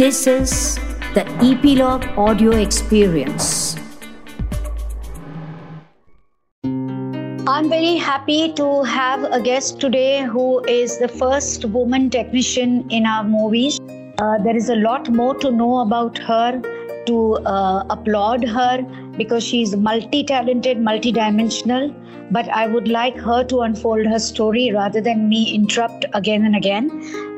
This is the Epilogue Audio Experience. I'm very happy to have a guest today who is the first woman technician in our movies. Uh, there is a lot more to know about her, to uh, applaud her because she's multi talented, multi dimensional. But I would like her to unfold her story rather than me interrupt again and again.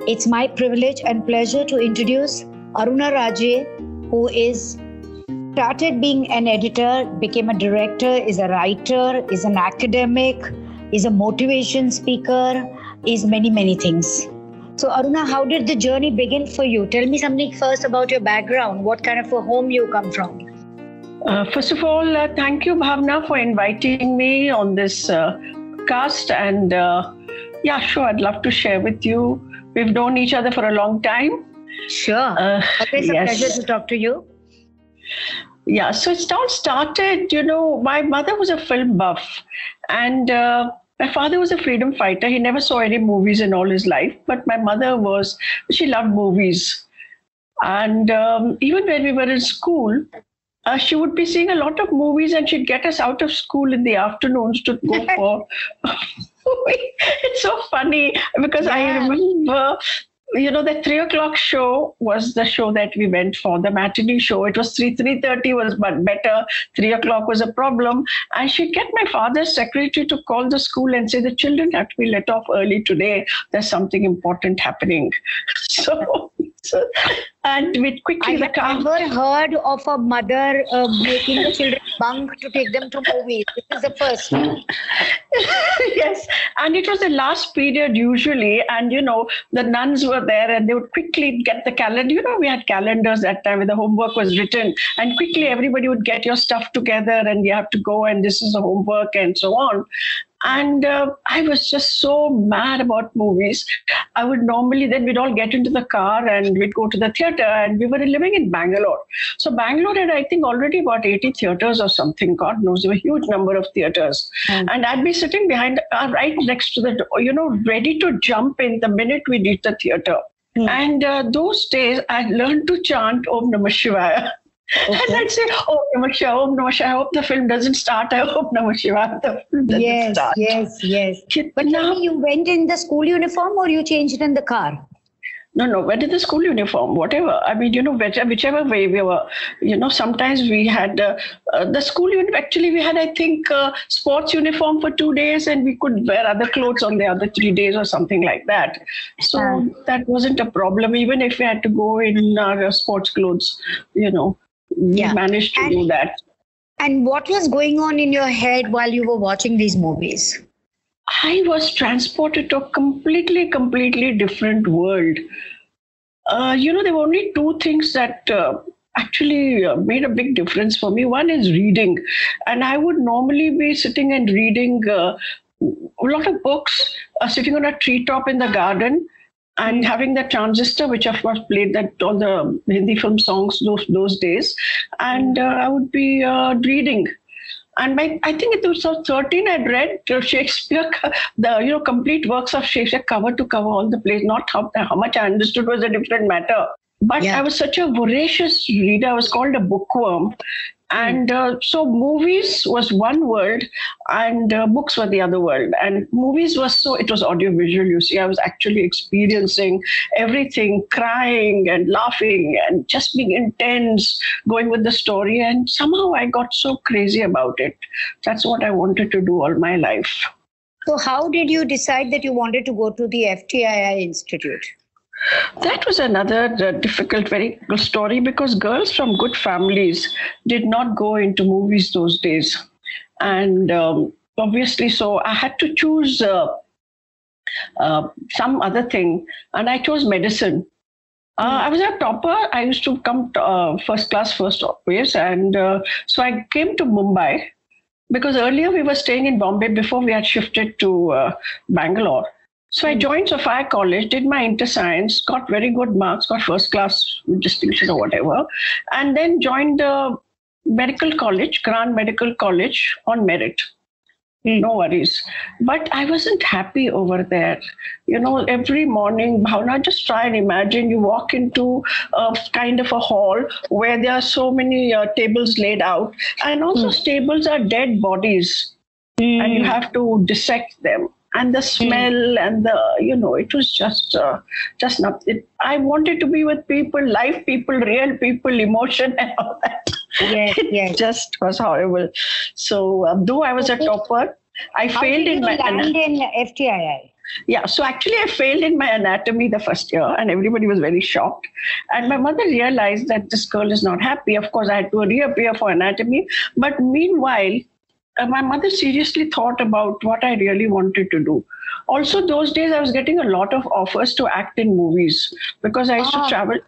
It's my privilege and pleasure to introduce Aruna Raje, who is started being an editor, became a director, is a writer, is an academic, is a motivation speaker, is many, many things. So, Aruna, how did the journey begin for you? Tell me something first about your background. What kind of a home you come from? Uh, first of all, uh, thank you, Bhavna, for inviting me on this uh, cast. And uh, yeah, sure, I'd love to share with you. We've known each other for a long time. Sure. Uh, Always a yes. pleasure to talk to you. Yeah, so it all started, you know, my mother was a film buff and uh, my father was a freedom fighter. He never saw any movies in all his life, but my mother was, she loved movies. And um, even when we were in school, uh, she would be seeing a lot of movies and she'd get us out of school in the afternoons to go for it's so funny because yeah. I remember you know the three o'clock show was the show that we went for the matinee show. It was 3 3.30 was but better. 3 o'clock was a problem. And she'd get my father's secretary to call the school and say the children have to be let off early today. There's something important happening. So and we quickly I the car. never heard of a mother uh, making the children bunk to take them to movies. This is the first. yes, and it was the last period usually, and you know the nuns were there, and they would quickly get the calendar. You know, we had calendars that time where the homework was written, and quickly everybody would get your stuff together, and you have to go, and this is the homework, and so on. And uh, I was just so mad about movies. I would normally, then we'd all get into the car and we'd go to the theater. And we were living in Bangalore. So Bangalore had, I think, already about 80 theaters or something. God knows, there were a huge number of theaters. Mm. And I'd be sitting behind, uh, right next to the door, you know, ready to jump in the minute we reach the theater. Mm. And uh, those days, I learned to chant Om Namah Shivaya. Okay. And I'd say, oh, Namah Om Namah I hope the film doesn't start. I hope Namah Shiva, the film doesn't yes, start. Yes, yes, yes. But now you went in the school uniform or you changed in the car? No, no, went in the school uniform, whatever. I mean, you know, whichever, whichever way we were, you know, sometimes we had uh, uh, the school uniform. Actually, we had, I think, uh, sports uniform for two days and we could wear other clothes on the other three days or something like that. So that wasn't a problem, even if we had to go in our sports clothes, you know yeah. managed to and, do that. And what was going on in your head while you were watching these movies? I was transported to a completely, completely different world. Uh, you know, there were only two things that uh, actually uh, made a big difference for me. One is reading, and I would normally be sitting and reading uh, a lot of books, uh, sitting on a treetop in the garden and having that transistor, which of course played that all the Hindi film songs those those days, and uh, I would be uh, reading. And my, I think it was 13. I'd read Shakespeare, the you know complete works of Shakespeare, cover to cover, all the plays. Not how, how much I understood was a different matter. But yeah. I was such a voracious reader. I was called a bookworm. And uh, so movies was one world and uh, books were the other world. And movies was so, it was audiovisual, you see. I was actually experiencing everything, crying and laughing and just being intense, going with the story. And somehow I got so crazy about it. That's what I wanted to do all my life. So, how did you decide that you wanted to go to the FTII Institute? That was another uh, difficult, very story because girls from good families did not go into movies those days. And um, obviously, so I had to choose uh, uh, some other thing, and I chose medicine. Uh, I was a topper. I used to come to, uh, first class, first always. And uh, so I came to Mumbai because earlier we were staying in Bombay before we had shifted to Bangalore. So I joined Sophia College, did my inter science, got very good marks, got first class distinction or whatever, and then joined the medical college, Grant Medical College on merit. Mm. No worries. But I wasn't happy over there. You know, every morning, Bhavna, just try and imagine you walk into a kind of a hall where there are so many uh, tables laid out, and also mm. tables are dead bodies, mm. and you have to dissect them. And the smell mm. and the, you know, it was just, uh, just not. It, I wanted to be with people, live people, real people, emotion, and all that. Yes, yes. just was horrible. So um, though I was a topper, I How failed in my land in FTII. Yeah, so actually I failed in my anatomy the first year, and everybody was very shocked. And my mother realized that this girl is not happy. Of course, I had to reappear for anatomy. But meanwhile, uh, my mother seriously thought about what I really wanted to do. Also, those days I was getting a lot of offers to act in movies because I used ah. to travel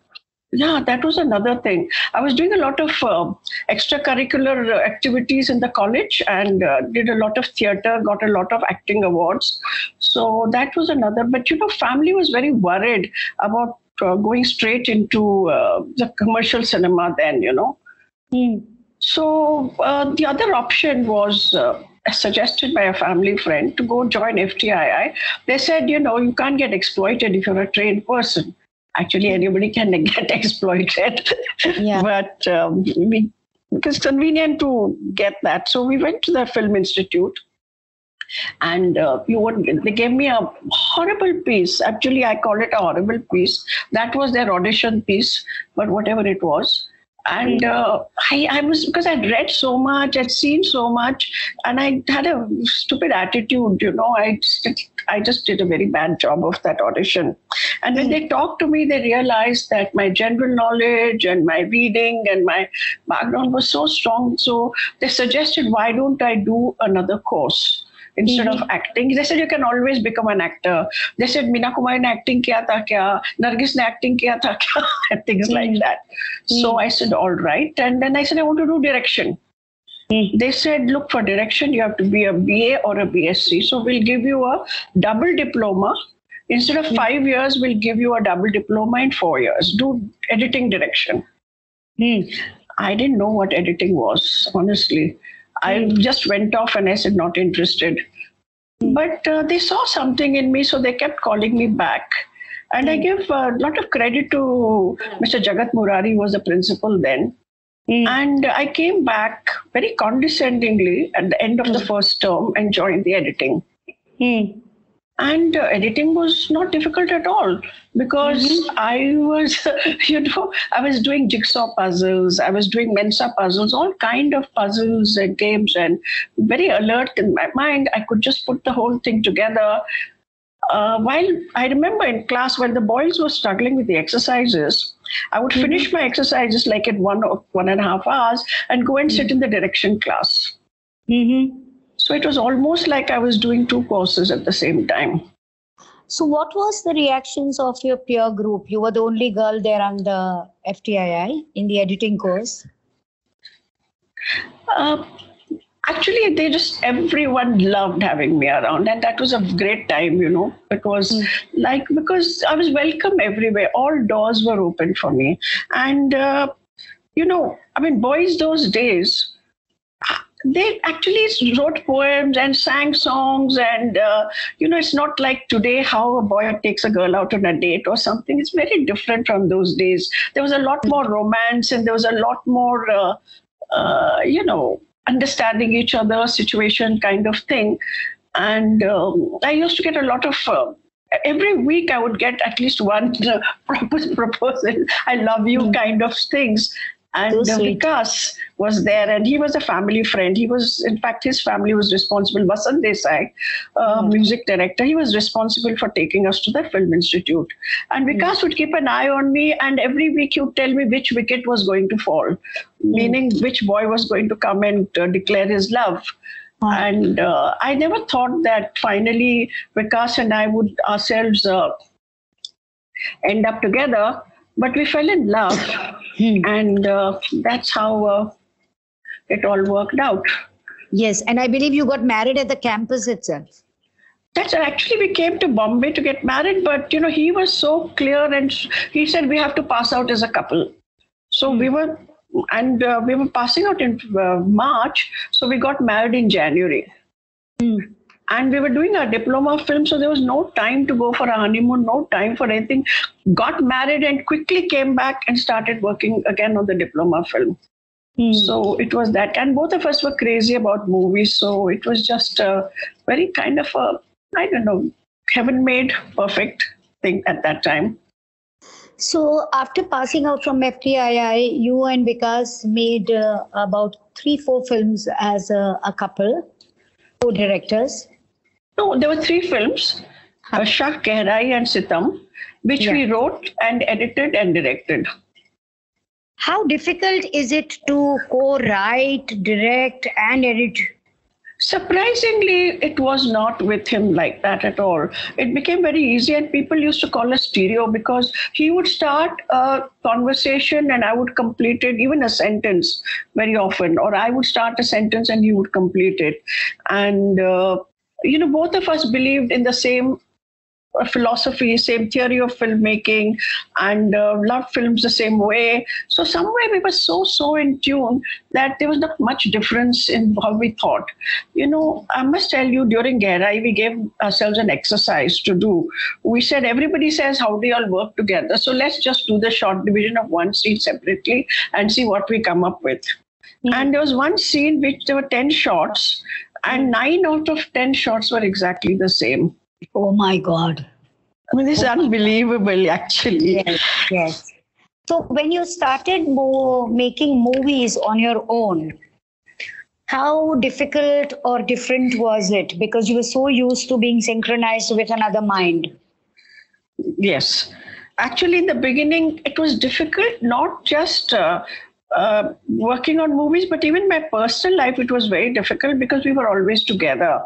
yeah that was another thing i was doing a lot of uh, extracurricular activities in the college and uh, did a lot of theater got a lot of acting awards so that was another but you know family was very worried about uh, going straight into uh, the commercial cinema then you know mm. So uh, the other option was uh, suggested by a family friend to go join FTII. They said, you know, you can't get exploited if you're a trained person actually anybody can get exploited. Yeah. but um, we, it's convenient to get that. So we went to the Film Institute and uh, you would they gave me a horrible piece actually i call it a horrible piece that was their audition piece but whatever it was and uh, I, I was because i'd read so much i'd seen so much and i had a stupid attitude you know i just, i just did a very bad job of that audition. And when they talked to me they realized that my general knowledge and my reading and my background was so strong so they suggested why don't i do another course instead mm-hmm. of acting. They said you can always become an actor. They said Meena Kumari ne acting kiya tha kya, Nargis ne acting kiya tha kya, and things mm-hmm. like that. Mm-hmm. So I said all right, and then I said I want to do direction. Mm-hmm. They said, look, for direction, you have to be a BA or a BSc. So we'll give you a double diploma. Instead of mm-hmm. five years, we'll give you a double diploma in four years. Do editing direction. Mm. I didn't know what editing was, honestly. I just went off and I said, not interested. But uh, they saw something in me, so they kept calling me back. And I give a lot of credit to Mr. Jagat Murari, was the principal then. Mm. And I came back very condescendingly at the end of the first term and joined the editing. Mm and uh, editing was not difficult at all because mm-hmm. i was you know i was doing jigsaw puzzles i was doing mensa puzzles all kind of puzzles and games and very alert in my mind i could just put the whole thing together uh, while i remember in class when the boys were struggling with the exercises i would mm-hmm. finish my exercises like at one or one and a half hours and go and mm-hmm. sit in the direction class mm-hmm. So it was almost like I was doing two courses at the same time. So, what was the reactions of your peer group? You were the only girl there on the FTII in the editing course. Uh, actually, they just everyone loved having me around, and that was a great time. You know, it was mm. like because I was welcome everywhere. All doors were open for me, and uh, you know, I mean, boys those days they actually wrote poems and sang songs and uh, you know it's not like today how a boy takes a girl out on a date or something. It's very different from those days. There was a lot more romance and there was a lot more uh, uh, you know understanding each other situation kind of thing. And um, i used to get a lot of uh, every week I would get at least one uh, proposal, I love you mm. kind of things and so Vikas was there, and he was a family friend. He was, in fact, his family was responsible. Vasant Desai, uh, mm. music director, he was responsible for taking us to the Film Institute. And hmm. Vikas mm. would keep an eye on me, and every week he would tell me which wicket was going to fall, mm. meaning which boy was going to come and uh, declare his love. And uh, I never thought that finally Vikas and I would ourselves uh, end up together but we fell in love hmm. and uh, that's how uh, it all worked out yes and i believe you got married at the campus itself that's actually we came to bombay to get married but you know he was so clear and he said we have to pass out as a couple so hmm. we were and uh, we were passing out in uh, march so we got married in january Mm. And we were doing our diploma film, so there was no time to go for a honeymoon, no time for anything. Got married and quickly came back and started working again on the diploma film. Mm. So it was that. And both of us were crazy about movies. So it was just a very kind of a, I don't know, heaven made perfect thing at that time. So after passing out from FTII, you and Vikas made uh, about three, four films as a, a couple, co-directors. No, there were three films, uh, Shaque Gehrai and Sitam, which we wrote and edited and directed. How difficult is it to co-write, direct, and edit? Surprisingly, it was not with him like that at all. It became very easy, and people used to call us stereo because he would start a conversation and I would complete it, even a sentence very often, or I would start a sentence and he would complete it. And, uh, you know, both of us believed in the same uh, philosophy, same theory of filmmaking, and uh, loved films the same way. So somewhere we were so so in tune that there was not much difference in how we thought. You know, I must tell you, during Gehrai, we gave ourselves an exercise to do. We said everybody says how do you all work together, so let's just do the shot division of one scene separately and see what we come up with. And there was one scene which there were ten shots, and nine out of ten shots were exactly the same. Oh my God. I mean, this is unbelievable, actually. Yes, yes. So when you started mo- making movies on your own, how difficult or different was it? Because you were so used to being synchronized with another mind. Yes. Actually, in the beginning, it was difficult, not just uh, uh, working on movies, but even my personal life, it was very difficult because we were always together.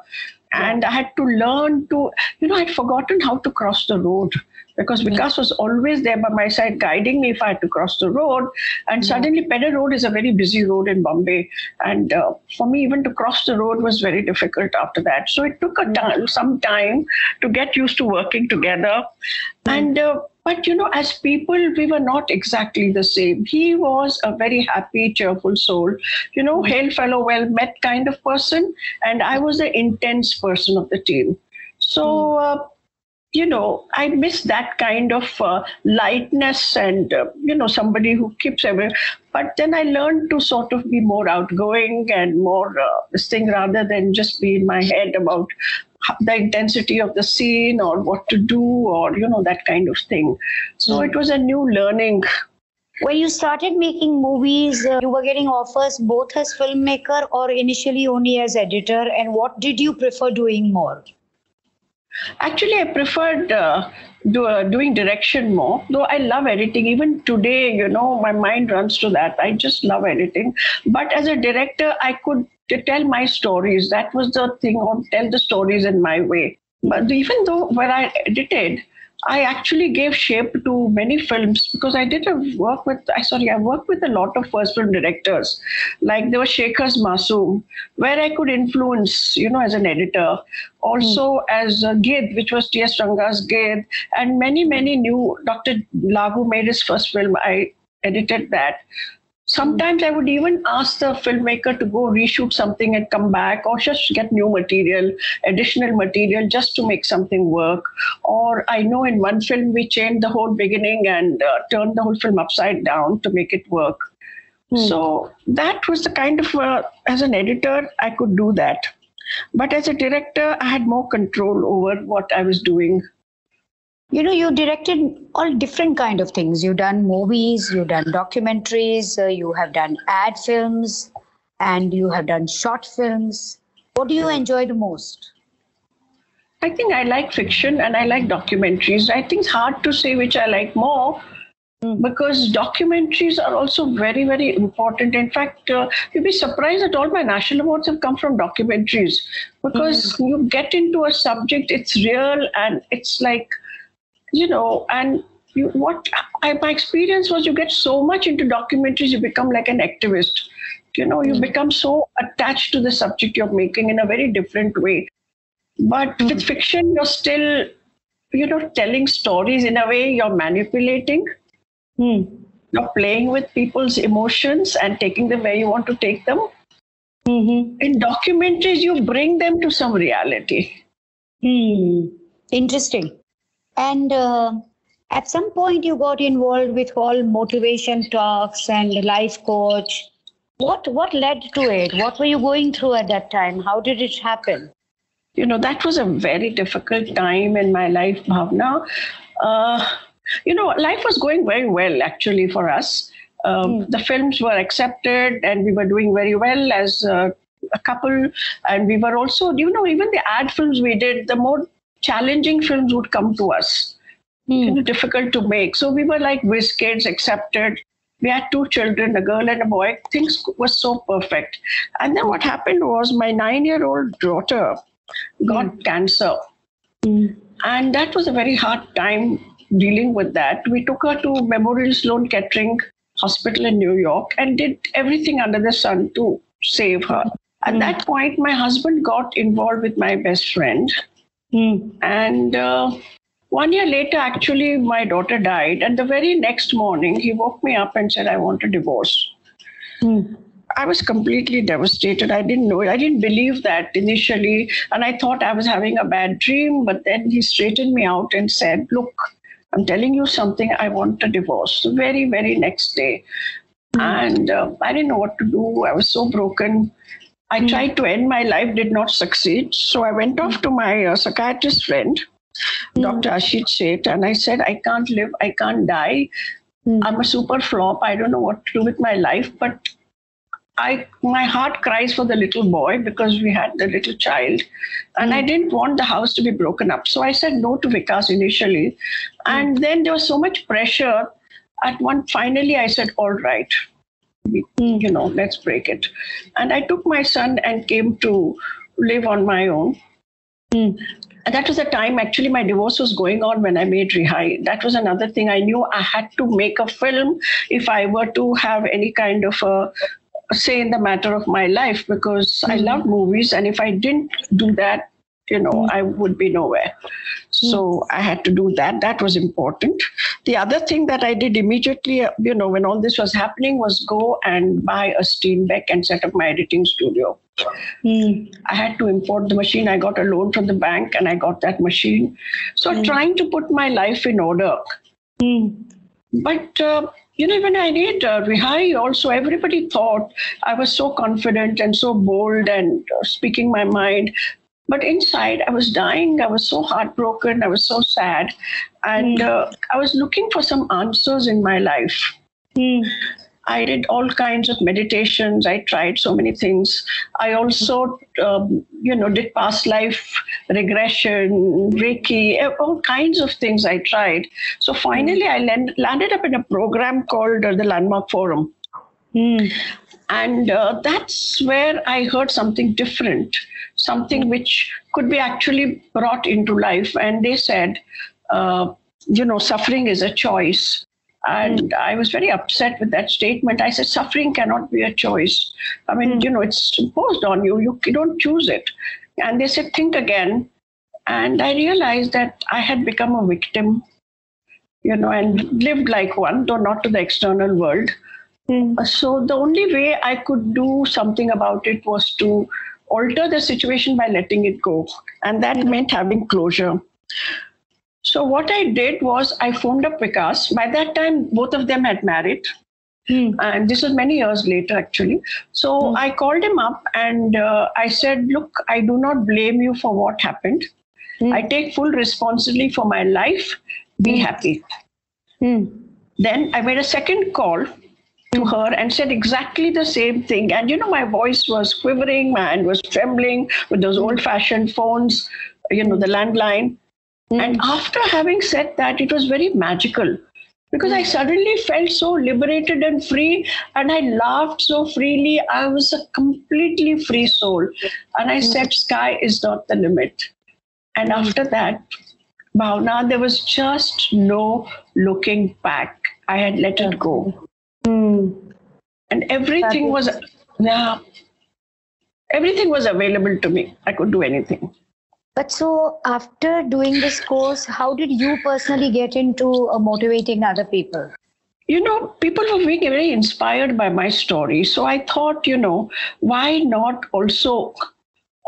And I had to learn to, you know, I'd forgotten how to cross the road because Vikas was always there by my side, guiding me if I had to cross the road. And suddenly, Pedder Road is a very busy road in Bombay. And uh, for me, even to cross the road was very difficult after that. So it took a time, some time to get used to working together. And uh, but you know, as people, we were not exactly the same. He was a very happy, cheerful soul, you know, hail fellow, well met kind of person, and I was the intense person of the team. So. Uh, you know, I miss that kind of uh, lightness and, uh, you know, somebody who keeps every. But then I learned to sort of be more outgoing and more uh, this thing rather than just be in my head about the intensity of the scene or what to do or, you know, that kind of thing. So it was a new learning. When you started making movies, uh, you were getting offers both as filmmaker or initially only as editor. And what did you prefer doing more? Actually, I preferred uh, do, uh, doing direction more, though I love editing. Even today, you know, my mind runs to that. I just love editing. But as a director, I could tell my stories. That was the thing, or tell the stories in my way. But even though when I edited, I actually gave shape to many films because I did a work with, I sorry, I worked with a lot of first film directors. Like there was Shekhar's Masoom, where I could influence, you know, as an editor. Also as uh, Giddh, which was T.S. Ranga's Giddh, and many, many new, Dr. Lagu made his first film. I edited that. Sometimes I would even ask the filmmaker to go reshoot something and come back, or just get new material, additional material, just to make something work. Or I know in one film we changed the whole beginning and uh, turned the whole film upside down to make it work. So that was the kind of, uh, as an editor, I could do that. But as a director, I had more control over what I was doing. You know, you directed all different kind of things. You've done movies, you've done documentaries, uh, you have done ad films, and you have done short films. What do you enjoy the most? I think I like fiction and I like documentaries. I think it's hard to say which I like more because documentaries are also very, very important. In fact, uh, you'd be surprised that all my national awards have come from documentaries because you get into a subject, it's real and it's like, you know, and you, what I, my experience was you get so much into documentaries, you become like an activist. You know, you become so attached to the subject you're making in a very different way. But with fiction, you're still, you know, telling stories in a way you're manipulating. Hmm. You're playing with people's emotions and taking them where you want to take them. Mm-hmm. In documentaries, you bring them to some reality. Hmm. Interesting. And uh, at some point, you got involved with all motivation talks and life coach. What what led to it? What were you going through at that time? How did it happen? You know, that was a very difficult time in my life, Bhavna. Uh, you know, life was going very well actually for us. mm. The films were accepted, and we were doing very well as uh, a couple. And we were also, you know, even the ad films we did, the more challenging films would come to us. Mm. You know, difficult to make. So we were like whiz kids, accepted. We had two children, a girl and a boy. Things were so perfect. And then what happened was my nine-year-old daughter got mm. cancer. Mm. And that was a very hard time dealing with that. We took her to Memorial Sloan Kettering Hospital in New York and did everything under the sun to save her. At mm. that point, my husband got involved with my best friend. Mm. And uh, one year later, actually, my daughter died. And the very next morning, he woke me up and said, I want a divorce. Mm. I was completely devastated. I didn't know it. I didn't believe that initially. And I thought I was having a bad dream. But then he straightened me out and said, Look, I'm telling you something, I want a divorce. The very, very next day. Mm. And uh, I didn't know what to do. I was so broken. I mm. tried to end my life, did not succeed. So I went off to my uh, psychiatrist friend, mm. Dr. Ashit Sheth, and I said, I can't live, I can't die. Hmm. I'm a super flop. I don't know what to do with my life, but I my heart cries for the little boy because we had the little child, and mm. I hmm. didn't want the house to be broken up. So I said no to Vikas initially, and mm. then there was so much pressure. At one, finally, I said, "All right, mm. You know, let's break it." And I took my son and came to live on my own. Hmm. And that was the time actually my divorce was going on when I made Rihai. That was another thing I knew I had to make a film if I were to have any kind of a say in the matter of my life because mm-hmm. I love movies, and if I didn't do that, you know, mm-hmm. I would be nowhere. So mm-hmm. I had to do that. That was important. The other thing that I did immediately, you know, when all this was happening, was go and buy a Steenbeck and set up my editing studio. Mm. I had to import the machine. I got a loan from the bank and I got that machine. So mm. trying to put my life in order. Mm. But uh, you know, when I did uh, Rihai, also everybody thought I was so confident and so bold and uh, speaking my mind. But inside, I was dying. I was so heartbroken. I was so sad. And mm. uh, I was looking for some answers in my life. Mm. I did all kinds of meditations. I tried so many things. I also, um, you know, did past life regression, Reiki, all kinds of things I tried. So finally, I land, landed up in a program called uh, the Landmark Forum. Mm. And uh, that's where I heard something different, something which could be actually brought into life. And they said, uh, you know, suffering is a choice. And mm. I was very upset with that statement. I said, suffering cannot be a choice. I mean, mm. you know, it's imposed on you. You, you don't choose it. And they said, think again. And I realized that I had become a victim, you know, and lived like one, though not to the external world. Mm. So the only way I could do something about it was to alter the situation by letting it go. And that hmm. meant having closure. So what I did was I phoned up Vikas. By that time, both of them had married. Mm. And this was many years later, actually. So mm. I called him up and uh, I said, Look, I do not blame you for what happened. Mm. I take full responsibility for my life. Be hmm. happy. Hmm. Then I made a second call to hmm. her and said exactly the same thing. And you know, my voice was quivering, my hand was trembling with those old fashioned phones, you know, the landline. Mm. And after having said that, it was very magical because I mm. suddenly felt so liberated and free and I laughed so freely. I was a completely free soul. And I mm. said, Sky is not the limit. And mm. after that, Bhavna, there was just no looking back. I had let it go. Mm. And everything was, yeah, everything was available to me. I could do anything. But so after doing this course, how did you personally get into uh, motivating other people? you know, people were being very inspired by my story. So I thought, you know, why not also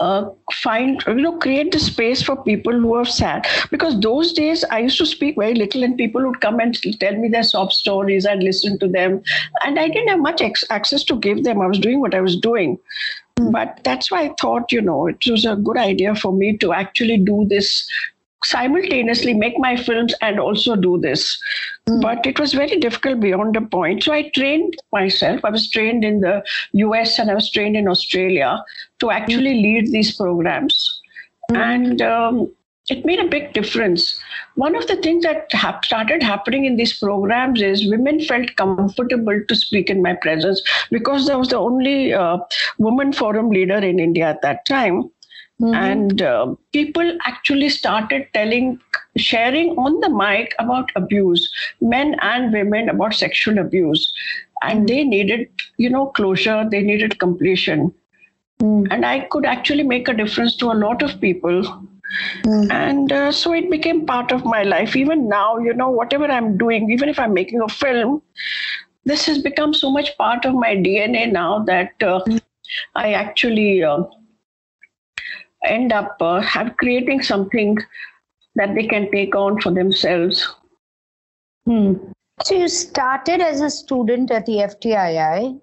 uh, find you know create the space for people who are sad because those days i used to speak very little and people would come and tell me their sob stories i'd listen to them and i didn't have much ex- access to give them i was doing what i was doing. But that's why i thought you know it was a good idea for me to actually do this simultaneously make my films and also do this. Mm. But it was very difficult beyond a point. So I trained myself. I was trained in the US and I was trained in Australia to actually mm. lead these programs. Mm. And um, it made a big difference. One of the things that ha- started happening in these programs is women felt comfortable to speak in my presence because I was the only uh, woman forum leader in India at that time. Mm-hmm. And uh, people actually started telling, sharing on the mic about abuse, men and women about sexual abuse. And mm-hmm. they needed, you know, closure, they needed completion. Mm-hmm. And I could actually make a difference to a lot of people. Mm. And uh, so it became part of my life. Even now, you know, whatever I'm doing, even if I'm making a film, this has become so much part of my DNA now that uh, mm. I actually uh, end up uh, have creating something that they can take on for themselves. Hmm. So you started as a student at the FTII,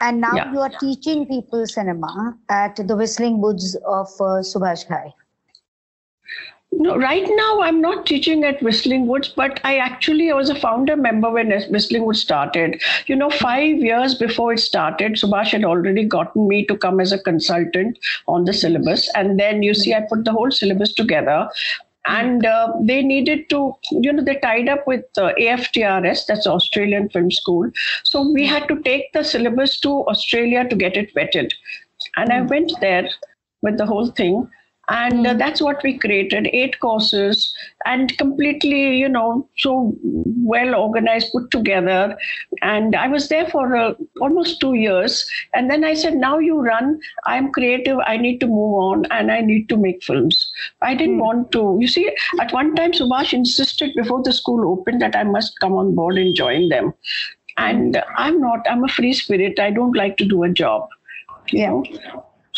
and now yeah. you are teaching people cinema at the Whistling Woods of uh, Subhash Ghai. No, right now I'm not teaching at Whistling Woods, but I actually I was a founder member when Whistling Woods started. You know, five years before it started, Subhash had already gotten me to come as a consultant on the syllabus, and then you see I put the whole syllabus together. And uh, they needed to, you know, they tied up with uh, AFTRS, that's Australian Film School. So we had to take the syllabus to Australia to get it vetted. And I went there with the whole thing and hmm. that's what we created eight courses and completely you know so well organized put together. And i was there for uh, almost two years. And then i said now you run. I'm creative. I need to move on and i need to make films. I didn't mm. want to. You see at one time subhash insisted before the school opened that i must come on board and join them. And i'm not. I'm a free spirit. I don't like to do a job yeah. know?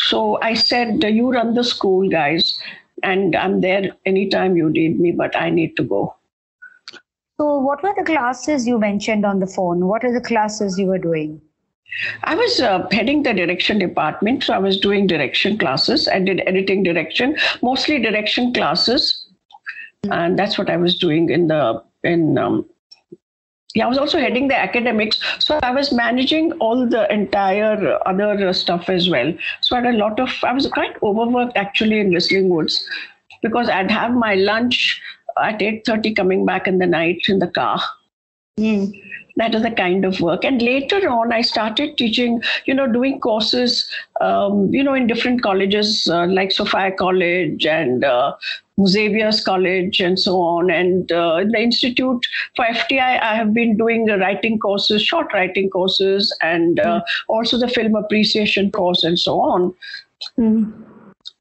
So I said, You run the school, guys, and I'm there anytime you need me, but I need to go. So, what were the classes you mentioned on the phone? What are the classes you were doing? I was uh, heading the direction department, so I was doing direction classes. I did editing direction, mostly direction classes, and that's what I was doing in the in um, yeah, I was also heading the academics. So I was managing all the entire other stuff as well. So I had a lot of, I was quite overworked actually in Whistling Woods because I'd have my lunch at 8.30 coming back in the night in the car. Mm. That is the kind of work. And later on, I started teaching, you know, doing courses, um, you know, in different colleges uh, like Sophia College and uh, Xavier's College and so on. And uh, in the Institute for FTI, I have been doing the writing courses, short writing courses, and uh, mm. also the film appreciation course and so on. Mm.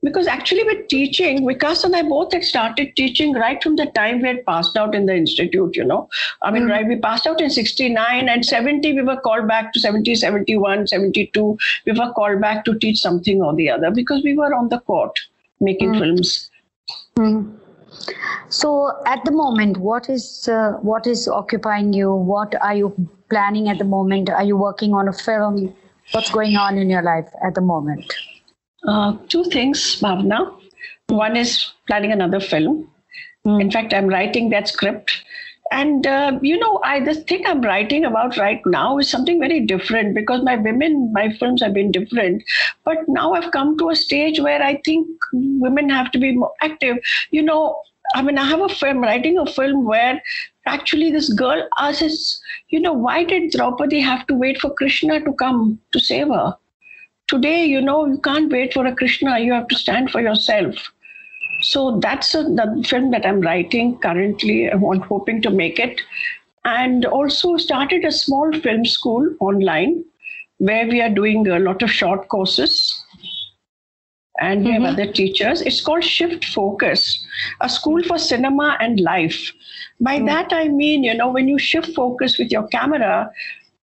Because actually, with teaching, Vikas and I both had started teaching right from the time we had passed out in the institute, you know. I mean, mm. right, we passed out in 69 and 70, we were called back to 70, 71, 72. We were called back to teach something or the other because we were on the court making hmm. films Mm. So, at the moment, what is uh, what is occupying you? What are you planning at the moment? Are you working on a film? What's going on in your life at the moment? Uh, two things, Bhavna. One is planning another film. Mm. In fact, I'm writing that script and uh, you know i the thing i'm writing about right now is something very different because my women my films have been different but now i've come to a stage where i think women have to be more active you know i mean i have a film writing a film where actually this girl asks you know why did draupadi have to wait for krishna to come to save her today you know you can't wait for a krishna you have to stand for yourself so that's a, the film that I'm writing currently. I'm hoping to make it. And also started a small film school online where we are doing a lot of short courses. and we mm-hmm. have other teachers. It's called Shift Focus, a school for cinema and life. By mm-hmm. that, I mean, you know, when you shift focus with your camera,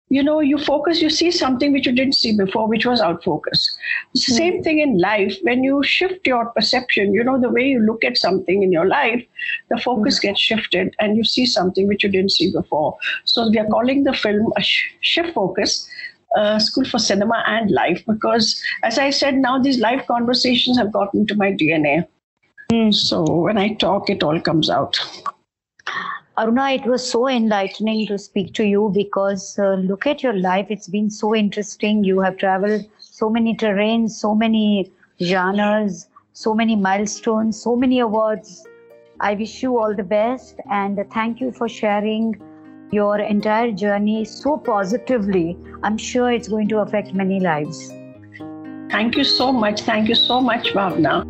you know, you focus, you see something which you didn't see before, which was out focus. Mm-hmm. Same thing in life. When you shift your perception, you know, the way you look at something in your life, the focus mm-hmm. gets shifted and you see something which you didn't see before. So we are calling the film a sh- shift focus. Uh, school for cinema and life because as i said now these live conversations have gotten to my dna mm. so when i talk it all comes out Aruna, it was so enlightening to speak to you because uh, look at your life. It's been so interesting. You have traveled so many terrains, so many genres, so many milestones, so many awards. I wish you all the best and thank you for sharing your entire journey so positively. I'm sure it's going to affect many lives. Thank you so much. Thank you so much, Bhavna.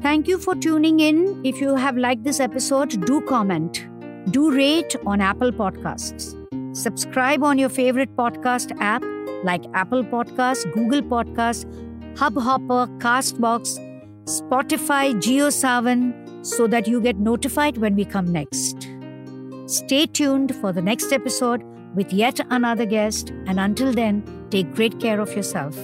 Thank you for tuning in. If you have liked this episode, do comment. Do rate on Apple Podcasts. Subscribe on your favorite podcast app like Apple Podcasts, Google Podcasts, Hubhopper, Castbox, Spotify, JioSaavn, so that you get notified when we come next. Stay tuned for the next episode with yet another guest, and until then, take great care of yourself.